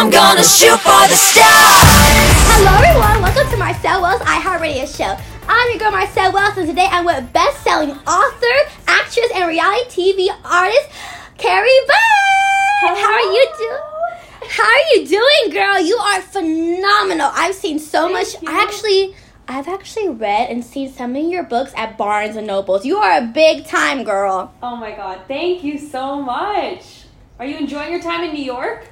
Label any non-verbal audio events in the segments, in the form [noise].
I'm gonna shoot for the stars. Hello everyone, welcome to Marcel Wells iHeartRadio show. I'm your girl Marcel Wells, and today I'm with best-selling author, actress, and reality TV artist Carrie Berk. How are you doing? How are you doing, girl? You are phenomenal. I've seen so Thank much. you. I actually, I've actually read and seen some of your books at Barnes and Nobles. You are a big time girl. Oh my god, thank you so much. Are you enjoying your time in New York?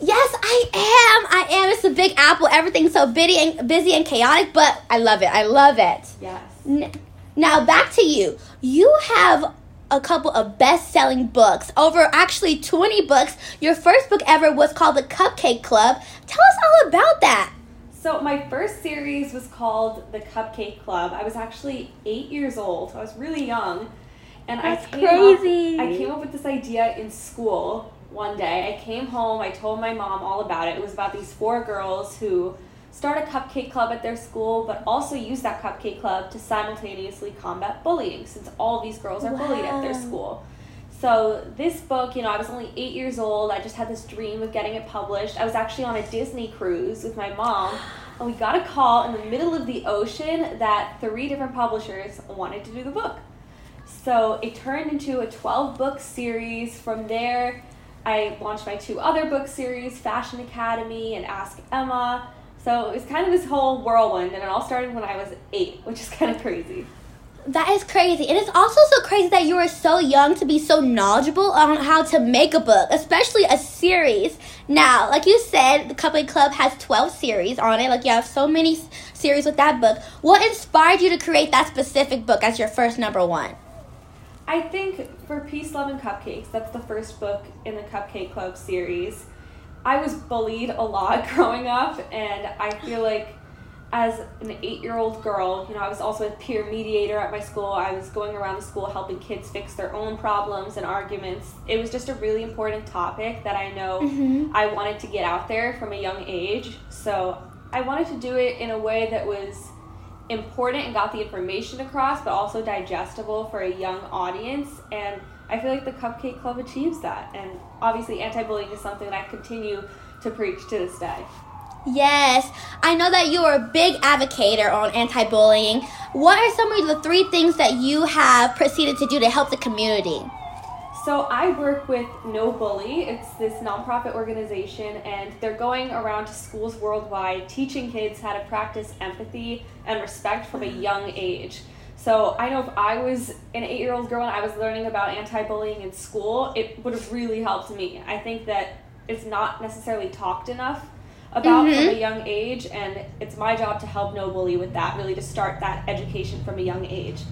Yes, I am. I am. It's a big apple. Everything's so busy and busy and chaotic, but I love it. I love it. Yes. N- Now back to you. You have a couple of best-selling books. Over actually 20 books. Your first book ever was called The Cupcake Club. Tell us all about that. So my first series was called The Cupcake Club. I was actually eight years old. I was really young, and That's I came crazy. Up, I came up with this idea in school one day. I came home. I told my mom all about it. It was about these four girls who start a cupcake club at their school, but also use that cupcake club to simultaneously combat bullying, since all these girls are bullied at their school. So this book, you know, I was only eight years old. I just had this dream of getting it published. I was actually on a Disney cruise with my mom, and we got a call in the middle of the ocean that three different publishers wanted to do the book. So it turned into a 12 book series. From there, I launched my two other book series, Fashion Academy and Ask Emma. So it was kind of this whole whirlwind, and it all started when I was eight, [laughs] which is kind of crazy. That is crazy. And it's also so crazy that you are so young to be so knowledgeable on how to make a book, especially a series. Now, like you said, the Cupcake Club has 12 series on it. Like you have so many series with that book. What inspired you to create that specific book as your first number one? I think for Peace, Love, and Cupcakes, that's the first book in the Cupcake Club series. I was bullied a lot [laughs] growing up, and I feel like as an eight year old girl, you know, I was also a peer mediator at my school. I was going around the school helping kids fix their own problems and arguments. It was just a really important topic that I know Mhm. I wanted to get out there from a young age. So I wanted to do it in a way that was important and got the information across, but also digestible for a young audience. And I feel like the Cupcake Club achieves that. And obviously, anti bullying is something that I continue to preach to this day. Yes, I know that you are a big advocate on anti-bullying. What are some of the three things that you have proceeded to do to help the community? So I work with No Bully. It's this nonprofit organization, and they're going around to schools worldwide teaching kids how to practice empathy and respect from a young age. So I know if I was an eight-year-old girl and I was learning about anti-bullying in school, it would have really helped me. I think that it's not necessarily talked enough about from Mhm. a young age, and it's my job to help No Bully with that, really to start that education from a young age.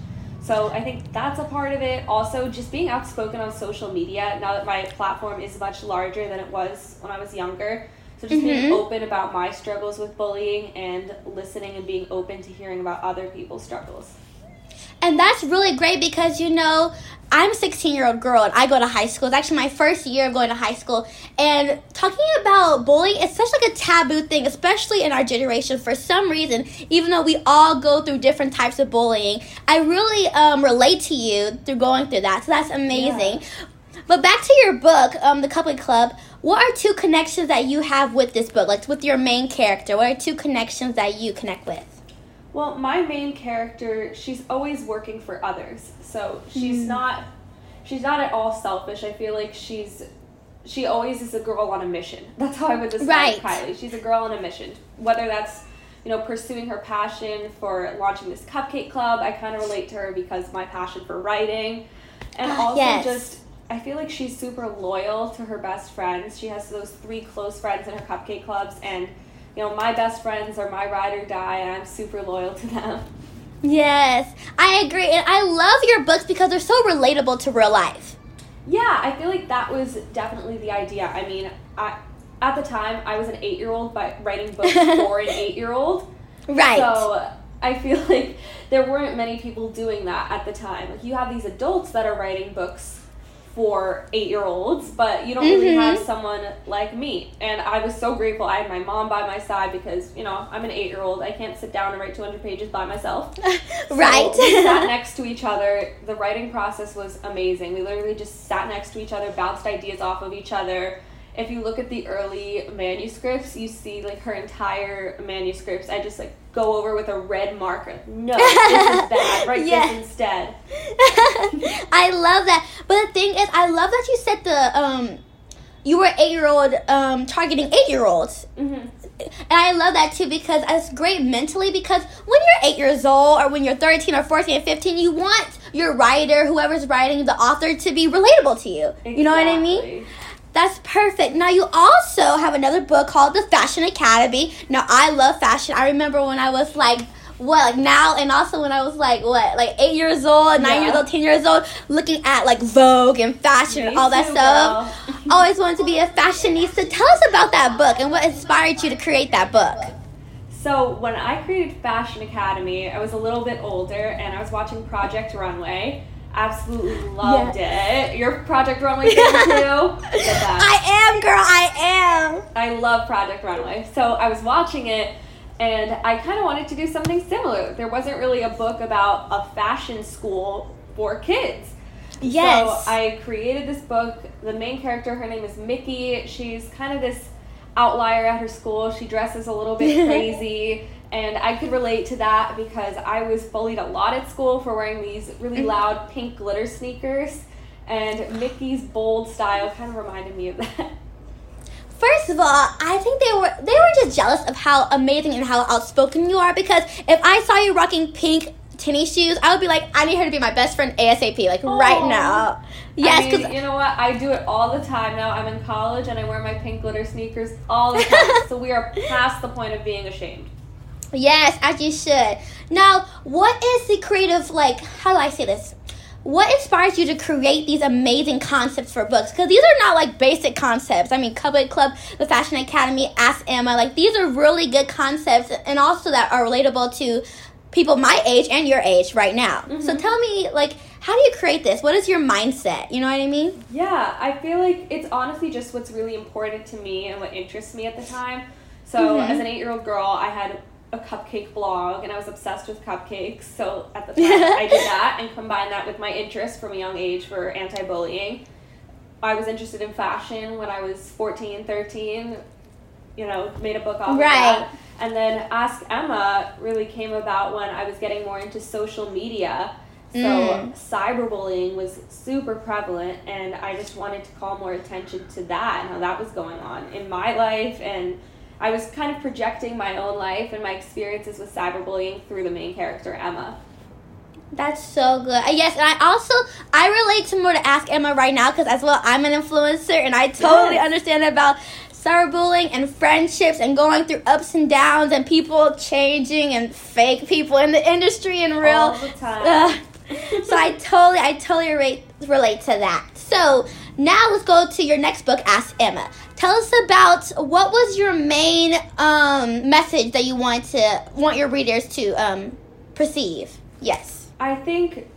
So I think that's a part of it. Also, just being outspoken on social media now that my platform is much larger than it was when I was younger. So just being Mhm. open about my struggles with bullying and listening and being open to hearing about other people's struggles. And that's really great because you know, I'm a 16 year old girl and I go to high school. It's actually my first year of going to high school. And talking about bullying is such like a taboo thing, especially in our generation for some reason, even though we all go through different types of bullying. I really um, relate to you through going through that. So that's amazing. But back to your book, um, The Cupcake Club. What are two connections that you have with this book? Like with your main character, what are two connections that you connect with? Well, my main character, she's always working for others. So she's Hmm. not she's not at all selfish. I feel like she's she always is a girl on a mission. That's how I would describe Right. Kylie. She's a girl on a mission. Whether that's you know pursuing her passion for launching this cupcake club, I kind of relate to her because my passion for writing, and Ah, also yes. just I feel like she's super loyal to her best friends. She has those three close friends in her cupcake clubs, and you know my best friends are my ride or die, and I'm super loyal to them. Yes, I agree. And I love your books because they're so relatable to real life. Yeah, I feel like that was definitely the idea. I mean, I, at the time, I was an eight year old, but writing books [laughs] for an eight year old. Right. So I feel like there weren't many people doing that at the time. Like, you have these adults that are writing books for eight year olds, but you don't really Mhm. have someone like me. And I was so grateful I had my mom by my side because, you know, I'm an eight year old. I can't sit down and write 200 pages by myself. [laughs] So right. we sat [laughs] next to each other. The writing process was amazing. We literally just sat next to each other, bounced ideas off of each other, if you look at the early manuscripts, you see like her entire manuscripts. I just like go over with a red marker. No, [laughs] this is bad. Write Yeah. this instead. [laughs] I love that. But the thing is, I love that you said the um, you were eight year old um targeting eight year olds. hmm And I love that too because it's great mentally because when you're eight years old or when you're 13 or 14 or 15, you want your writer, whoever's writing, the author, to be relatable to you. You know what I mean? That's perfect. Now you also have another book called The Fashion Academy. Now I love fashion. I remember when I was like what like now and also when I was like what like eight years old, nine Yeah. years old, ten years old, looking at like Vogue and fashion and all that too, stuff. girl. [laughs] Always wanted to be a fashionista. Tell us about that book and what inspired you to create that book. So when I created Fashion Academy, I was a little bit older and I was watching Project Runway. Absolutely [laughs] loved it. Your Project Runway fan too? [laughs] I am, girl. I am. I love Project Runway. So I was watching it and I kind of wanted to do something similar. There wasn't really a book about a fashion school for kids. Yes. So I created this book. The main character, her name is Mickey. She's kind of this outlier at her school. She dresses a little bit [laughs] crazy. And I could relate to that because I was bullied a lot at school for wearing these really mm-hmm. loud pink glitter sneakers. And Mickey's bold style kind of reminded me of that. First of all, I think they were they were just jealous of how amazing and how outspoken you are. Because if I saw you rocking pink tennis shoes, I would be like, I need her to be my best friend ASAP, like right now. Yes, I because mean, you know what? I do it all the time now. I'm in college and I wear my pink glitter sneakers all the time. [laughs] so we are past the point of being ashamed. Yes, as you should. Now, what is the creative like? How do I say this? What inspires you to create these amazing concepts for books? Because these are not like basic concepts. I mean, Cupcake Club, the Fashion Academy, Ask Emma. Like these are really good concepts, and also that are relatable to people my age and your age right now. So tell me, like, how do you create this? What is your mindset? You know what I mean? Yeah, I feel like it's honestly just what's really important to me and what interests me at the time. So, Mhm. as an eight year old girl, I had a cupcake blog and I was obsessed with cupcakes. So, at the [laughs] time, I did that and combined that with my interest from a young age for anti bullying. I was interested in fashion when I was 14, 13. You know, made a book off Right. of that. And then Ask Emma really came about when I was getting more into social media. So Mm. cyberbullying was super prevalent, and I just wanted to call more attention to that and how that was going on in my life. And I was kind of projecting my own life and my experiences with cyberbullying through the main character, Emma. That's so good. Uh, Yes, and I also I relate to more to Ask Emma right now because as well I'm an influencer and I totally Yes. understand about cyberbullying and friendships and going through ups and downs and people changing and fake people in the industry and real. All the time. Ugh. so I totally I totally relate relate to that. So now let's go to your next book, Ask Emma. Tell us about what was your main um, message that you want to want your readers to um, perceive. Yes. I think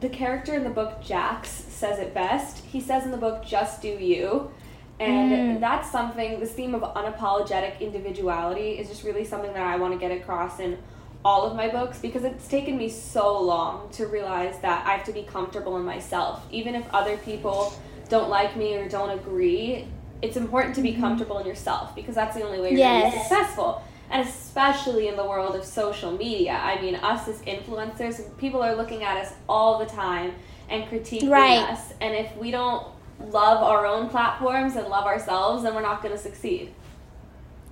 the character in the book, Jax, says it best. He says in the book, just do you. And Mm. that's something, this theme of unapologetic individuality is just really something that I want to get across in all of my books because it's taken me so long to realize that I have to be comfortable in myself. Even if other people don't like me or don't agree, it's important to be mm-hmm. comfortable in yourself because that's the only way you're going to be successful. And especially in the world of social media. I mean, us as influencers, people are looking at us all the time and critiquing Right. us. And if we don't love our own platforms and love ourselves, then we're not going to succeed.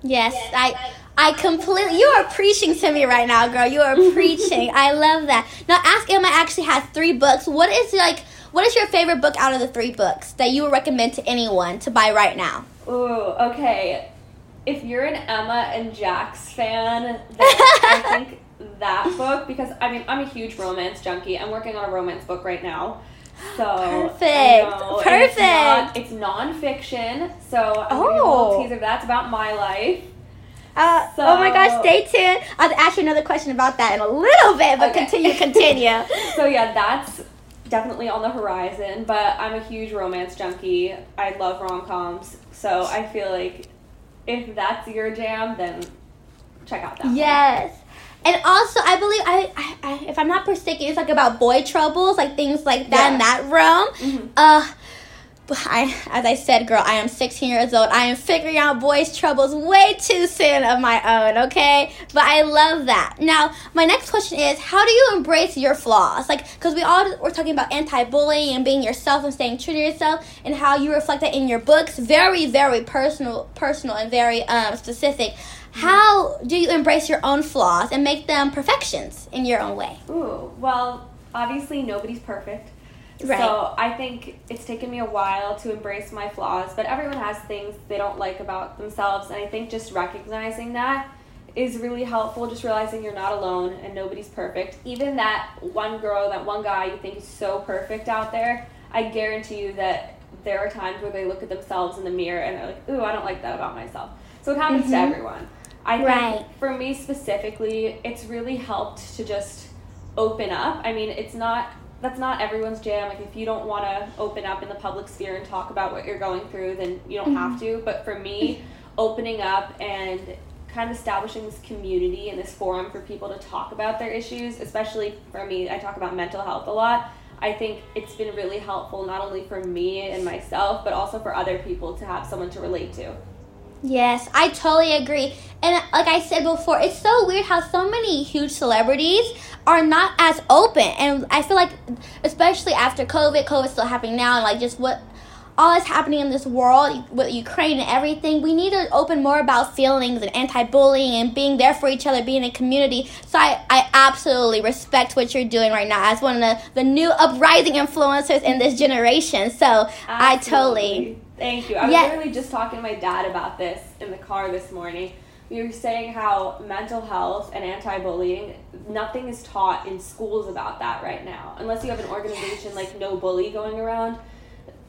Yes, I I completely you are preaching to me right now, girl. You are [laughs] preaching. I love that. Now Ask Emma actually has three books. What is like what is your favorite book out of the three books that you would recommend to anyone to buy right now? Ooh, okay. If you're an Emma and Jax fan, then [laughs] I think that book because I mean I'm a huge romance junkie. I'm working on a romance book right now. So Perfect. know, and It's, non, Perfect. it's nonfiction, so I'm you a Oh. little teaser. That's about my life. Uh, oh my gosh, stay tuned. I'll ask you another question about that in a little bit, but Okay. continue, continue. [laughs] So yeah, that's definitely on the horizon. But I'm a huge romance junkie. I love rom coms, so I feel like if that's your jam, then check out that. one. Yes. And also, I believe I, I, I if I'm not mistaken, it's like about boy troubles, like things like that in that realm. Mhm. Uh, I, as I said, girl, I am 16 years old. I am figuring out boys' troubles way too soon of my own, okay? But I love that. Now, my next question is how do you embrace your flaws? Like, because we all were talking about anti bullying and being yourself and staying true to yourself and how you reflect that in your books. Very, very personal, personal and very um, specific. How do you embrace your own flaws and make them perfections in your own way? Ooh, well, obviously nobody's perfect. Right. So I think it's taken me a while to embrace my flaws, but everyone has things they don't like about themselves, and I think just recognizing that is really helpful. Just realizing you're not alone and nobody's perfect. Even that one girl, that one guy you think is so perfect out there, I guarantee you that there are times where they look at themselves in the mirror and they're like, "Ooh, I don't like that about myself." So it happens to Mhm. everyone. I think Right. for me specifically, it's really helped to just open up. I mean, it's not that's not everyone's jam. Like if you don't want to open up in the public sphere and talk about what you're going through, then you don't have mm-hmm. to. But for me, [laughs] opening up and kind of establishing this community and this forum for people to talk about their issues, especially for me, I talk about mental health a lot. I think it's been really helpful not only for me and myself, but also for other people to have someone to relate to. Yes, I totally agree. And like I said before, it's so weird how so many huge celebrities are not as open. And I feel like, especially after COVID, COVID's still happening now, and like just what all is happening in this world with Ukraine and everything, we need to open more about feelings and anti bullying and being there for each other, being a community. So I, I absolutely respect what you're doing right now as one of the, the new uprising influencers in this generation. So I totally. Thank you. I was Yeah. literally just talking to my dad about this in the car this morning. We were saying how mental health and anti bullying, nothing is taught in schools about that right now. Unless you have an organization like No Bully going around.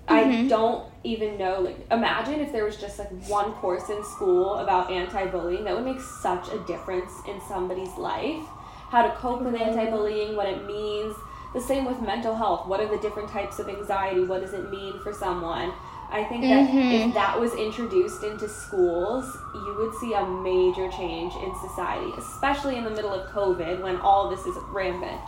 I Mhm. don't even know. Like, imagine if there was just like one course in school about anti bullying. That would make such a difference in somebody's life. How to cope with anti bullying, what it means. The same with mental health. What are the different types of anxiety? What does it mean for someone? I think that Mhm. if that was introduced into schools, you would see a major change in society, especially in the middle of COVID when all this is rampant.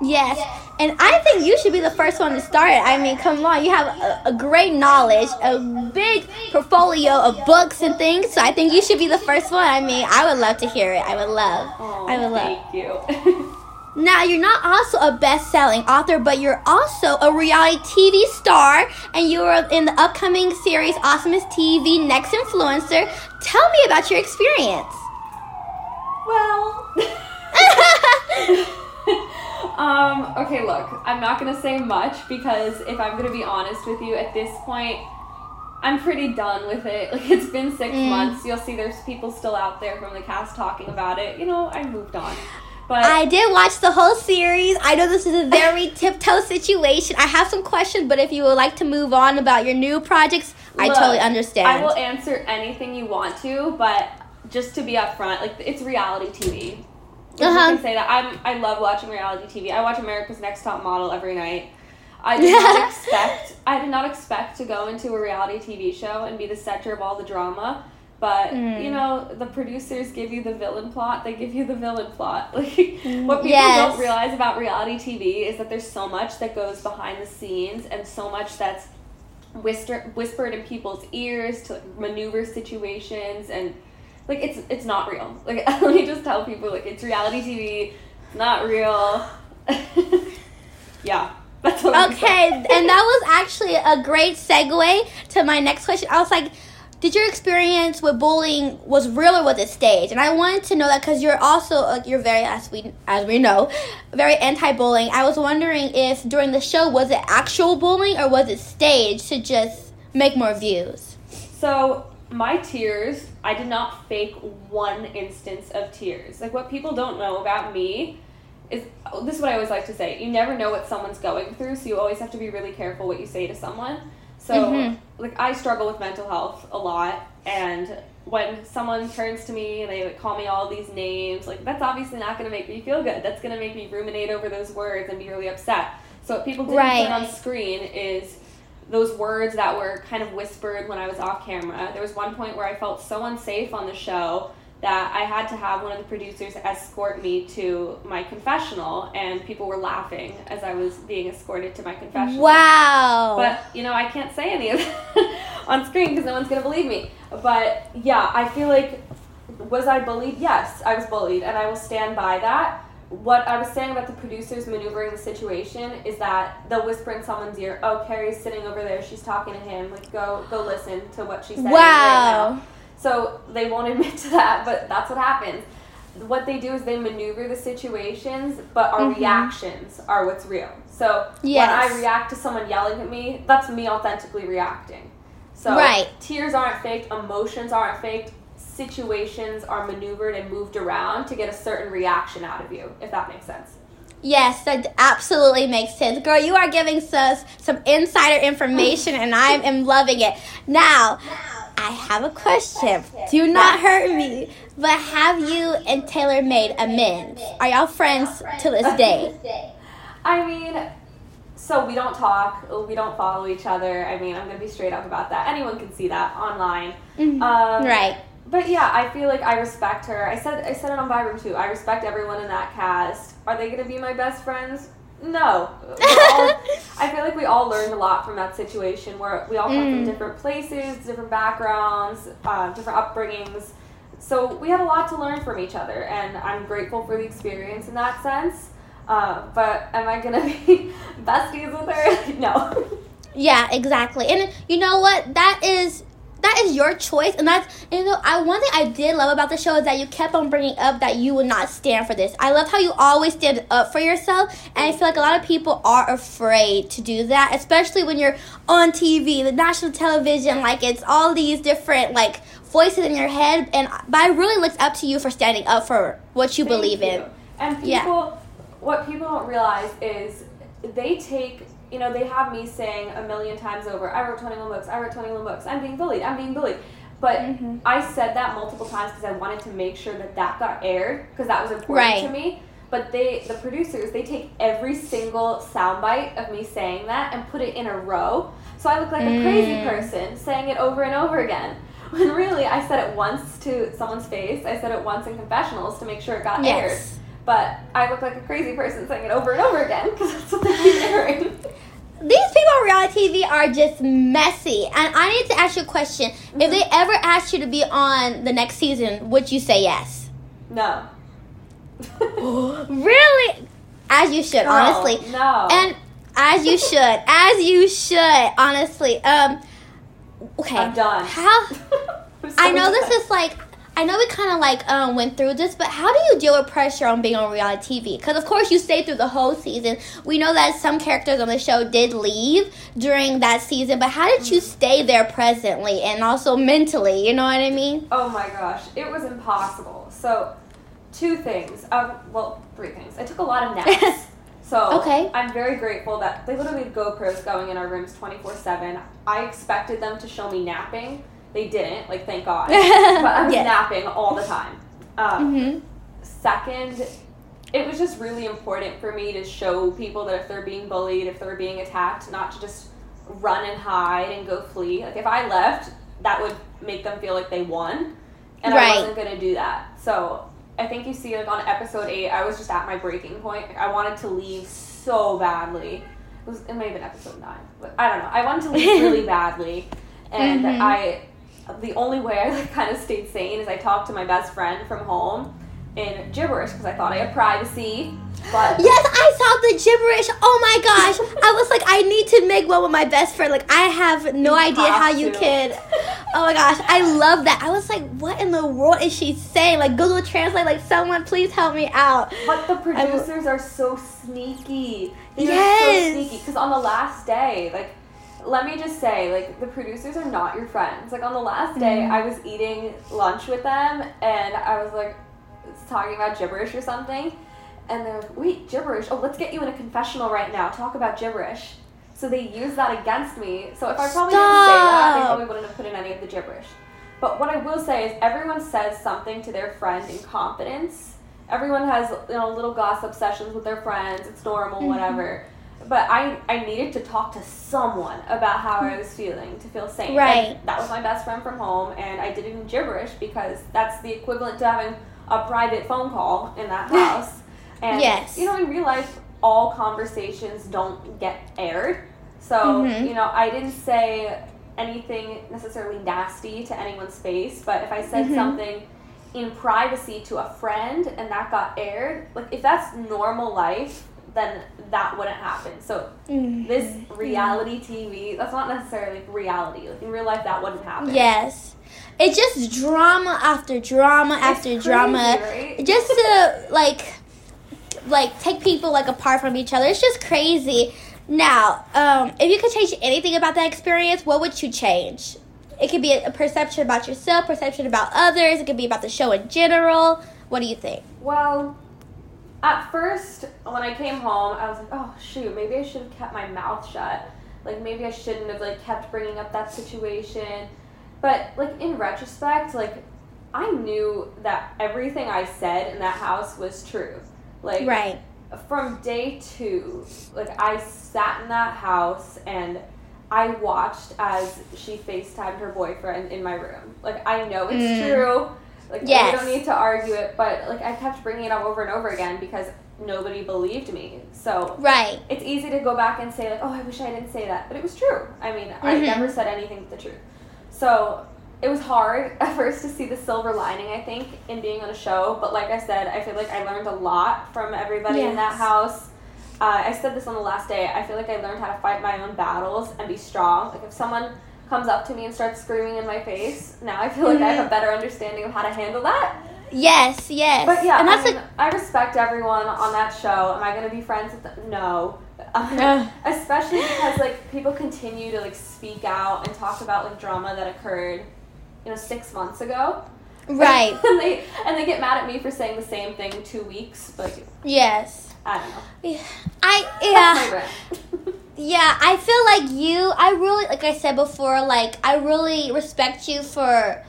Yes. And I think you should be the first one to start it. I mean, come on, you have a, a great knowledge, a big portfolio of books and things. So I think you should be the first one. I mean, I would love to hear it. I would love. Oh, I would love. thank you. [laughs] Now, you're not also a best-selling author, but you're also a reality TV star, and you are in the upcoming series AwesomenessTV Next Influencer. Tell me about your experience. well. [laughs] um, okay, look, I'm not gonna say much because if I'm gonna be honest with you, at this point, I'm pretty done with it. Like [laughs] it's been six Mm. months. You'll see there's people still out there from the cast talking about it. You know, I moved on. But I did watch the whole series. I know this is a [laughs] very tiptoe situation. I have some questions, but if you would like to move on about your new projects, I totally understand. I will answer anything you want to, but just to be upfront, like it's reality TV. Uh-huh. You can say that I'm. I love watching reality TV. I watch America's Next Top Model every night. I [laughs] did not expect. I did not expect to go into a reality TV show and be the center of all the drama. But Mm. you know, the producers give you the villain plot. They give you the villain plot. [laughs] Like what people Yes. don't realize about reality TV is that there's so much that goes behind the scenes and so much that's whisper, whispered in people's ears to like, maneuver situations and like it's it's not real. [laughs] Like [laughs] let me just tell people like it's reality TV, it's not real. yeah, that's Okay, and that was actually a great segue to my next question. I was like, did your experience with bullying was real or was it staged? And I wanted to know that because you're also like you're very as we as we know, very anti-bullying. I was wondering if during the show was it actual bullying or was it staged to just make more views? So my tears, I did not fake one instance of tears. Like what people don't know about me is this is what I always like to say. You never know what someone's going through, so you always have to be really careful what you say to someone. So Mhm. like I struggle with mental health a lot and when someone turns to me and they like, call me all these names, like that's obviously not going to make me feel good. That's going to make me ruminate over those words and be really upset. So what people didn't Right. put on screen is those words that were kind of whispered when I was off camera. There was one point where I felt so unsafe on the show that I had to have one of the producers escort me to my confessional, and people were laughing as I was being escorted to my confessional. Wow. But you know, I can't say any of that [laughs] on screen because no one's gonna believe me. But yeah, I feel like was I bullied? Yes, I was bullied, and I will stand by that. What I was saying about the producers maneuvering the situation is that they'll whisper in someone's ear, "Oh, Carrie's sitting over there. She's talking to him. Like, go, go listen to what she's saying right wow. now." So they won't [laughs] admit to that, but that's what happens. What they do is they maneuver the situations, but our Mhm. reactions are what's real. So Yes. when I react to someone yelling at me, that's me authentically reacting. So Right. tears aren't faked, emotions aren't faked, situations are maneuvered and moved around to get a certain reaction out of you, if that makes sense. Yes, that absolutely makes sense. Girl, you are giving us some insider information [laughs] and I am loving it. Now, I have a question. Do not hurt me. But have you and Taylor made amends? Are y'all friends to this day? [laughs] I mean, so we don't talk, we don't follow each other. I mean, I'm gonna be straight up about that. Anyone can see that online. Mhm. Um, right. But yeah, I feel like I respect her. I said I said it on Vibram too. I respect everyone in that cast. Are they gonna be my best friends? No. All- I feel like we all learned a lot from that situation where we all come from Mm. different places, different backgrounds, uh, different upbringings. So we had a lot to learn from each other, and I'm grateful for the experience in that sense. Uh, but am I gonna [laughs] be besties with her? [laughs] no. Yeah, exactly. And you know what? That is that is your choice, and that's you know. I one thing I did love about the show is that you kept on bringing up that you would not stand for this. I love how you always stand up for yourself, and I feel like a lot of people are afraid to do that, especially when you're on TV, the national television. Like it's all these different like voices in your head, and but I really looked up to you for standing up for what you Thank believe in. And people, Yeah. what people don't realize is they take, you know, they have me saying a million times over, I wrote 21 books, I wrote 21 books, I'm being bullied, I'm being bullied. But Mhm. I said that multiple times because I wanted to make sure that that got aired because that was important Right. to me. But they, the producers, they take every single soundbite of me saying that and put it in a row. So I look like a crazy Mm. person saying it over and over again. [laughs] When really, I said it once to someone's face. I said it once in confessionals to make sure it got aired. Yes. But I look like a crazy person saying it over and over again because that's what they keep [laughs] airing. These people on reality TV are just messy. And I need to ask you a question. If they ever asked you to be on the next season, would you say yes? No. [gasps] Really? As you should, Girl, honestly. No. And as you should. [laughs] as you should, honestly. Um okay. I'm done. How [laughs] so I know done. this is like I know we kind of like um, went through this, but how do you deal with pressure on being on reality TV? Because of course you stayed through the whole season. We know that some characters on the show did leave during that season, but how did you Mm-hmm. stay there presently and also mentally? You know what I mean? Oh my gosh, it was impossible. So, two things. Um, well, three things. I took a lot of naps. [laughs] So Okay. I'm very grateful that they literally had GoPros going in our rooms 24 7. I expected them to show me napping. They didn't, like, thank God. [laughs] but I was Yes. napping all the time. Um, hmm Second, it was just really important for me to show people that if they're being bullied, if they're being attacked, not to just run and hide and go flee. Like if I left, that would make them feel like they won, and Right. I wasn't gonna do that. So I think you see like on episode eight, I was just at my breaking point. Like, I wanted to leave so badly. It was it may have been episode nine, but I don't know. I wanted to leave [laughs] really badly, and Mhm. I the only way I like, kind of stayed sane is I talked to my best friend from home in gibberish because I thought I had privacy. But Yes, I saw the gibberish. Oh my gosh. I was like, I need to make one with my best friend. Like, I have no You idea how have you to. could. [laughs] Oh my gosh, I love that. I was like, what in the world is she saying? Like, Google Translate, like, someone please help me out. But the producers are so sneaky. They're Yes. so sneaky. Because on the last day, like, let me just say, like, the producers are not your friends. Like, on the last day, Mhm. I was eating lunch with them, and I was, like, talking about gibberish or something. And they're like, wait, gibberish? Oh, let's get you in a confessional right now. Talk about gibberish. So they used that against me. So if I probably didn't say that, they probably wouldn't have put in any of the gibberish. But what I will say is everyone says something to their friend in confidence. Everyone has you know little gossip sessions with their friends. It's normal, Mhm. whatever. But I I needed to talk to someone about how I was feeling to feel sane. Right. And that was my best friend from home, and I did it in gibberish because that's the equivalent to having a private phone call in that [laughs] house. And Yes. you know, in real life, all conversations don't get aired. So Mhm. you know, I didn't say anything necessarily nasty to anyone's face, but if I said Mhm. something in privacy to a friend and that got aired, like if that's normal life, then that wouldn't happen. So Mm. this reality TV, that's not necessarily reality. Like in real life, that wouldn't happen. Yes. It's just drama after drama It's after crazy, drama. right? [laughs] Just to like like take people like apart from each other. It's just crazy. Now, um, if you could change anything about that experience, what would you change? It could be a perception about yourself, perception about others, it could be about the show in general. What do you think? Well, at first, when I came home, I was like, oh shoot, maybe I should have kept my mouth shut. Like maybe I shouldn't have like kept bringing up that situation. But like in retrospect, like I knew that everything I said in that house was true. Like Right. from day two, like I sat in that house and I watched as she FaceTimed her boyfriend in my room. Like I know it's Mm. true. Like we don't need to argue it, but like I kept bringing it up over and over again because nobody believed me. So Right. it's easy to go back and say like, oh, I wish I didn't say that, but it was true. I mean, I Mhm. never said anything but the truth. So it was hard [laughs] at first to see the silver lining. I think in being on a show, but like I said, I feel like I learned a lot from everybody in that house. Uh, I said this on the last day. I feel like I learned how to fight my own battles and be strong. Like if someone comes up to me and starts screaming in my face, now I feel like I have a mm. better understanding of how to handle that. Yes, yes. But yeah, and that's I, mean, like I respect everyone on that show. Am I gonna be friends with them? No. [laughs] [laughs] Especially because like people continue to like speak out and talk about like drama that occurred, you know, six months ago. [laughs] right. and they and they get mad at me for saying the same thing two weeks. But Yes. I don't know. I That's my yeah. Yeah, I feel like you. I really, like I said before, like I really respect you for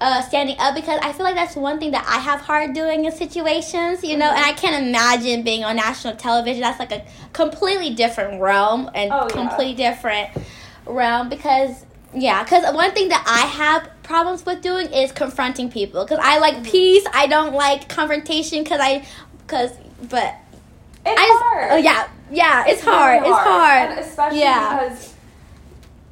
uh, standing up because I feel like that's one thing that I have hard doing in situations, you know. And I can't imagine being on national television. That's like a completely different realm and Oh, yeah. completely different realm because yeah, because one thing that I have problems with doing is confronting people because I like peace. I don't like confrontation because I because but It's I just, hard. oh yeah yeah it's, really hard. it's hard and especially Yeah. because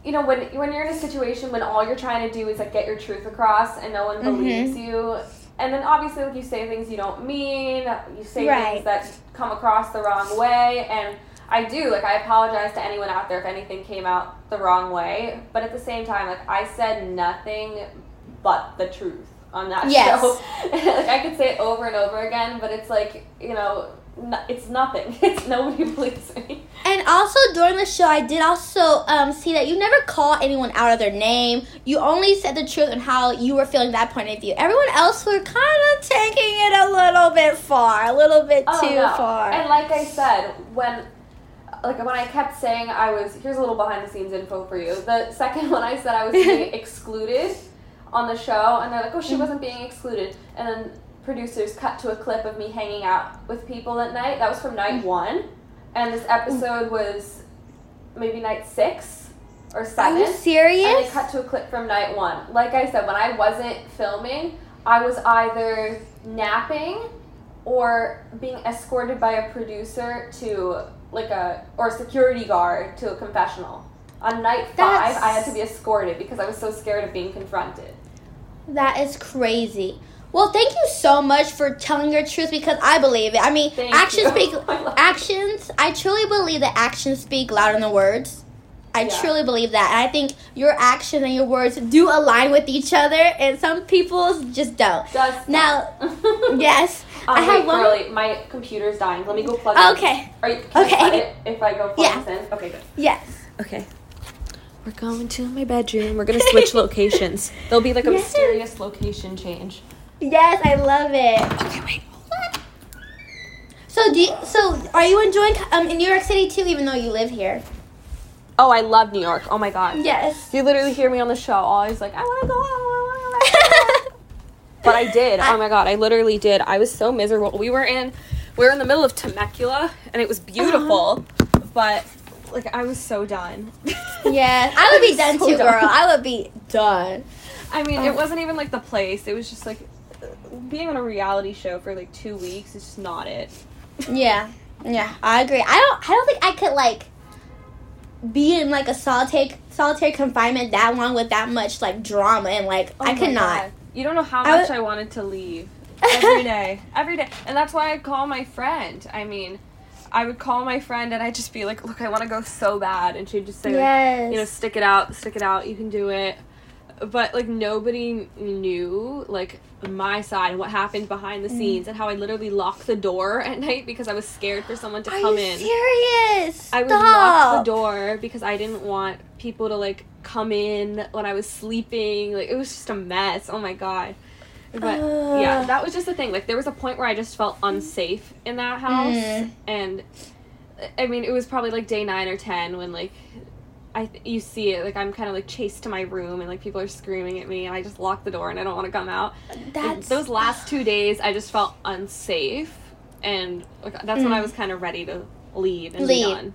you know when when you're in a situation when all you're trying to do is like get your truth across and no one Mhm. believes you and then obviously like you say things you don't mean you say Right. things that come across the wrong way and I do like I apologize to anyone out there if anything came out the wrong way but at the same time like I said nothing but the truth on that Yes. show [laughs] like I could say it over and over again but it's like you know no, it's nothing [laughs] it's nobody believes me And also during the show, I did also um, see that you never called anyone out of their name. You only said the truth and how you were feeling that point of view. Everyone else were kind of taking it a little bit far, a little bit Oh, too no. far. And like I said, when like when I kept saying I was here's a little behind the scenes info for you. The second [laughs] one I said I was being [laughs] excluded on the show and they're like, Oh, she wasn't being excluded and then producers cut to a clip of me hanging out with people at night. That was from night one. And this episode was maybe night six or seven. Are you And they cut to a clip from night one. Like I said, when I wasn't filming, I was either napping or being escorted by a producer to like a or a security guard to a confessional. On night five, That's- I had to be escorted because I was so scared of being confronted. That is crazy. Well, thank you so much for telling your truth because I believe it. I mean, Thank actions you. speak [laughs] I love it. actions. I truly believe that actions speak louder than words. I Yeah. truly believe that. And I think your actions and your words do align with each other, and some people's just don't. Just Now, [laughs] yes, Um, I have wait, one. Girlie, my computer's dying. Let me go plug it. Okay. Are you, can Okay. I if I go plug Yeah. this in? Okay, good. Yes. Okay. We're going to my bedroom. We're gonna switch [laughs] locations. There'll be like a Yes. mysterious location change. Yes, I love it. Okay, wait. So, do you, so are you enjoying um in New York City too, even though you live here? Oh, I love New York. Oh my god. Yes. You literally hear me on the show always like, I wanna go out, I wanna go out. [laughs] But I did. Oh my god, I literally did. I was so miserable. We were in we were in the middle of Temecula and it was beautiful. but like I was so done. [laughs] Yeah, I would be done So too, done. girl. I would be done. I mean, Um, it wasn't even like the place. It was just like being on a reality show for like two weeks is just not it. Yeah, yeah, I agree. I don't. I don't think I could like be in like a solitary solitary confinement that long with that much like drama and like Oh I my could not. God. You don't know how I much would- I wanted to leave [laughs] every day, every day, and that's why I call my friend. I mean, I would call my friend and I'd just be like, "Look, I want to go so bad," and she'd just say, like, Yes. "You know, stick it out, stick it out. You can do it." But like nobody knew like my side and what happened behind Mm. the scenes and how I literally locked the door [laughs] at night because I was scared for someone to Are come you in. serious? I would Stop. lock the door because I didn't want people to like come in when I was sleeping. Like it was just a mess. Oh my god. But yeah, that was just the thing. Like there was a point where I just felt unsafe in that house Mm. and I mean it was probably like day 9 or 10 when like I you see it like I'm kind of like chased to my room and like people are screaming at me and I just lock the door and I don't want to come out. That's those last 2 days I just felt unsafe and like, that's when I Mm. was kind of ready to leave and Leave. be done.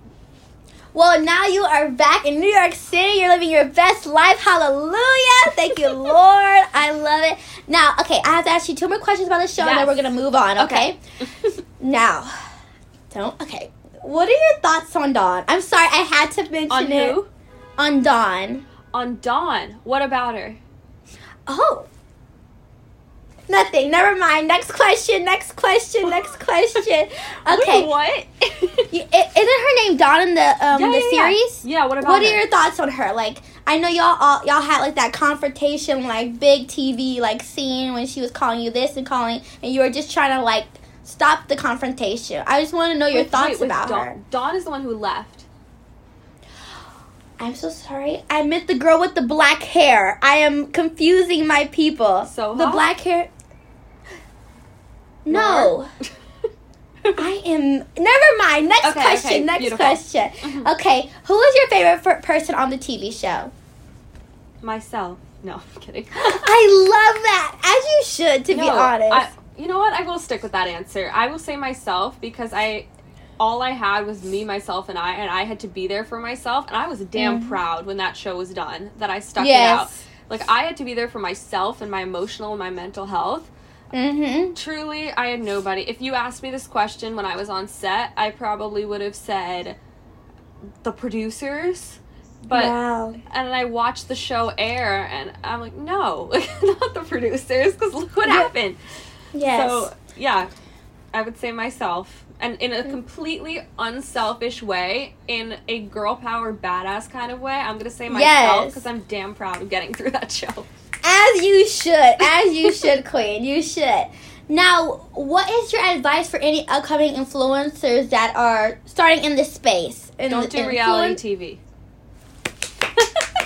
Well, now you are back in New York City. You're living your best life. Hallelujah. Thank you, [laughs] Lord. I love it. Now, okay, I have to ask you two more questions about the show and then we're going to move on, okay? [laughs] Now, don't, okay. What are your thoughts on Dawn? I'm sorry, I had to mention On it. who? On Dawn. On Dawn. What about her? Oh. Nothing. Never mind. Next question. Next question. Next [laughs] question. Okay. Wait, what? Isn't her name Dawn in the um Yeah, the yeah, series? Yeah, yeah. what about What are her? your thoughts on her? Like, I know y'all all, y'all had like that confrontation, like big TV like scene when she was calling you this and calling, and you were just trying to like stop the confrontation. I just want to know your Wait, thoughts wait, about Dawn, her. Dawn is the one who left. I'm so sorry. I meant the girl with the black hair. I am confusing my people. So the black hair. No. [laughs] I am. Never mind. Next Okay, question. okay, next beautiful. question. Mhm. Okay, who is your favorite person on the TV show? Myself. No, I'm kidding. [laughs] I love that, as you should, to be honest. I, you know what? I will stick with that answer. I will say myself because I all I had was me, myself, and I, and I had to be there for myself, and I was damn Mhm. proud when that show was done that I stuck it out. Like I had to be there for myself and my emotional and my mental health. mm-hmm. Truly, I had nobody. If you asked me this question when I was on set, I probably would have said the producers. But wow. and I watched the show air, and I'm like, no, [laughs] not the producers, because look what happened. Yes. So yeah, I would say myself, and in a mm. completely unselfish way, in a girl power badass kind of way, I'm gonna say myself Yes. because I'm damn proud of getting [laughs] through that show. as you should, as you should, [laughs] Queen. You should. Now, what is your advice for any upcoming influencers that are starting in this space? In Don't do reality influen- TV.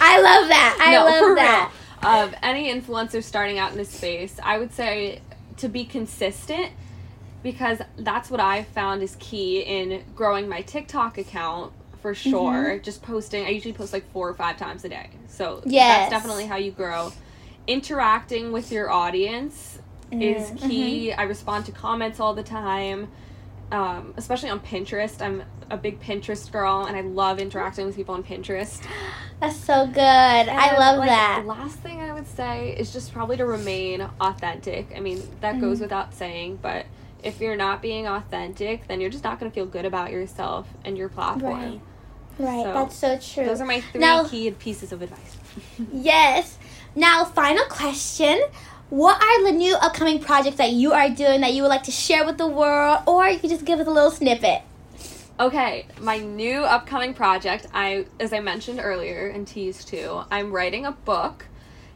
I love that. I [laughs] no, love that. real. Of any influencer starting out in this space, I would say to be consistent because that's what I found is key in growing my TikTok account for Mm-hmm. sure. Just posting, I usually post like four or five times a day. So Yes. that's definitely how you grow. Interacting with your audience is Mm, key. I respond to comments all the time. Um, especially on Pinterest. I'm a big Pinterest girl and I love interacting with people on Pinterest. [gasps] That's so good. I love like, that. The last thing I would say is just probably to remain authentic. I mean, that goes without saying, but if you're not being authentic, then you're just not going to feel good about yourself and your platform. Right. Right. So, That's so true. Those are my three Now- key pieces of advice. [laughs] Yes. Now, final question. What are the new upcoming projects that you are doing that you would like to share with the world, or you can just give us a little snippet? Okay, my new upcoming project, I as I mentioned earlier and teased too, I'm writing a book.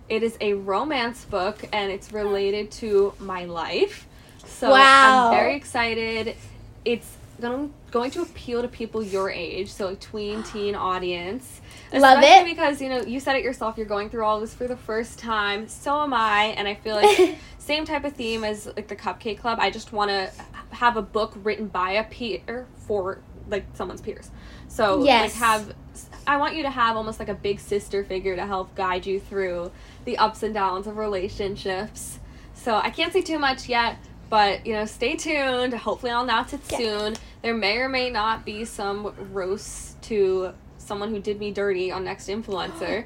It is a romance book and it's related to my life. So Wow. I'm very excited. It's going going to appeal to people your age, so a tween [gasps] teen audience. Love it. because, you know, you said it yourself, you're going through all this for the first time. So am I, and I feel [laughs] like same type of theme as like the Cupcake Club. I just want to have a book written by a peer for like someone's peers. So Yes. like have I want you to have almost like a big sister figure to help guide you through the ups and downs of relationships. So I can't say too much yet, but you know, stay tuned. Hopefully I'll announce it Yeah. soon. there may or may not be some roasts to someone who did me dirty on Next Influencer.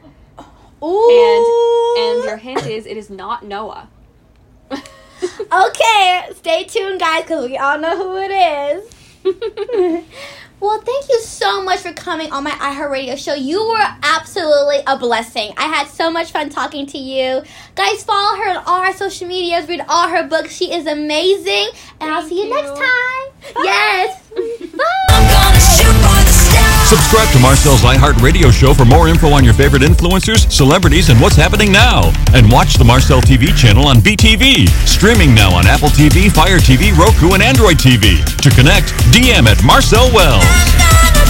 Ooh. [gasps] And and your hint is it is not Noah. [laughs] okay, stay tuned, guys, because we all know who it is. [laughs] well, thank you so much for coming on my iHeartRadio show. You were absolutely a blessing. I had so much fun talking to you. Guys, follow her on all her social medias, read all her books. She is amazing. And I'll see you, you. next time. Yes. [laughs] I'm Bye. Subscribe to Marcel's iHeartRadio show for more info on your favorite influencers, celebrities, and what's happening now. And watch the Marcel TV channel on BTV. Streaming now on Apple TV, Fire TV, Roku, and Android TV. To connect, DM at Marcel Wells.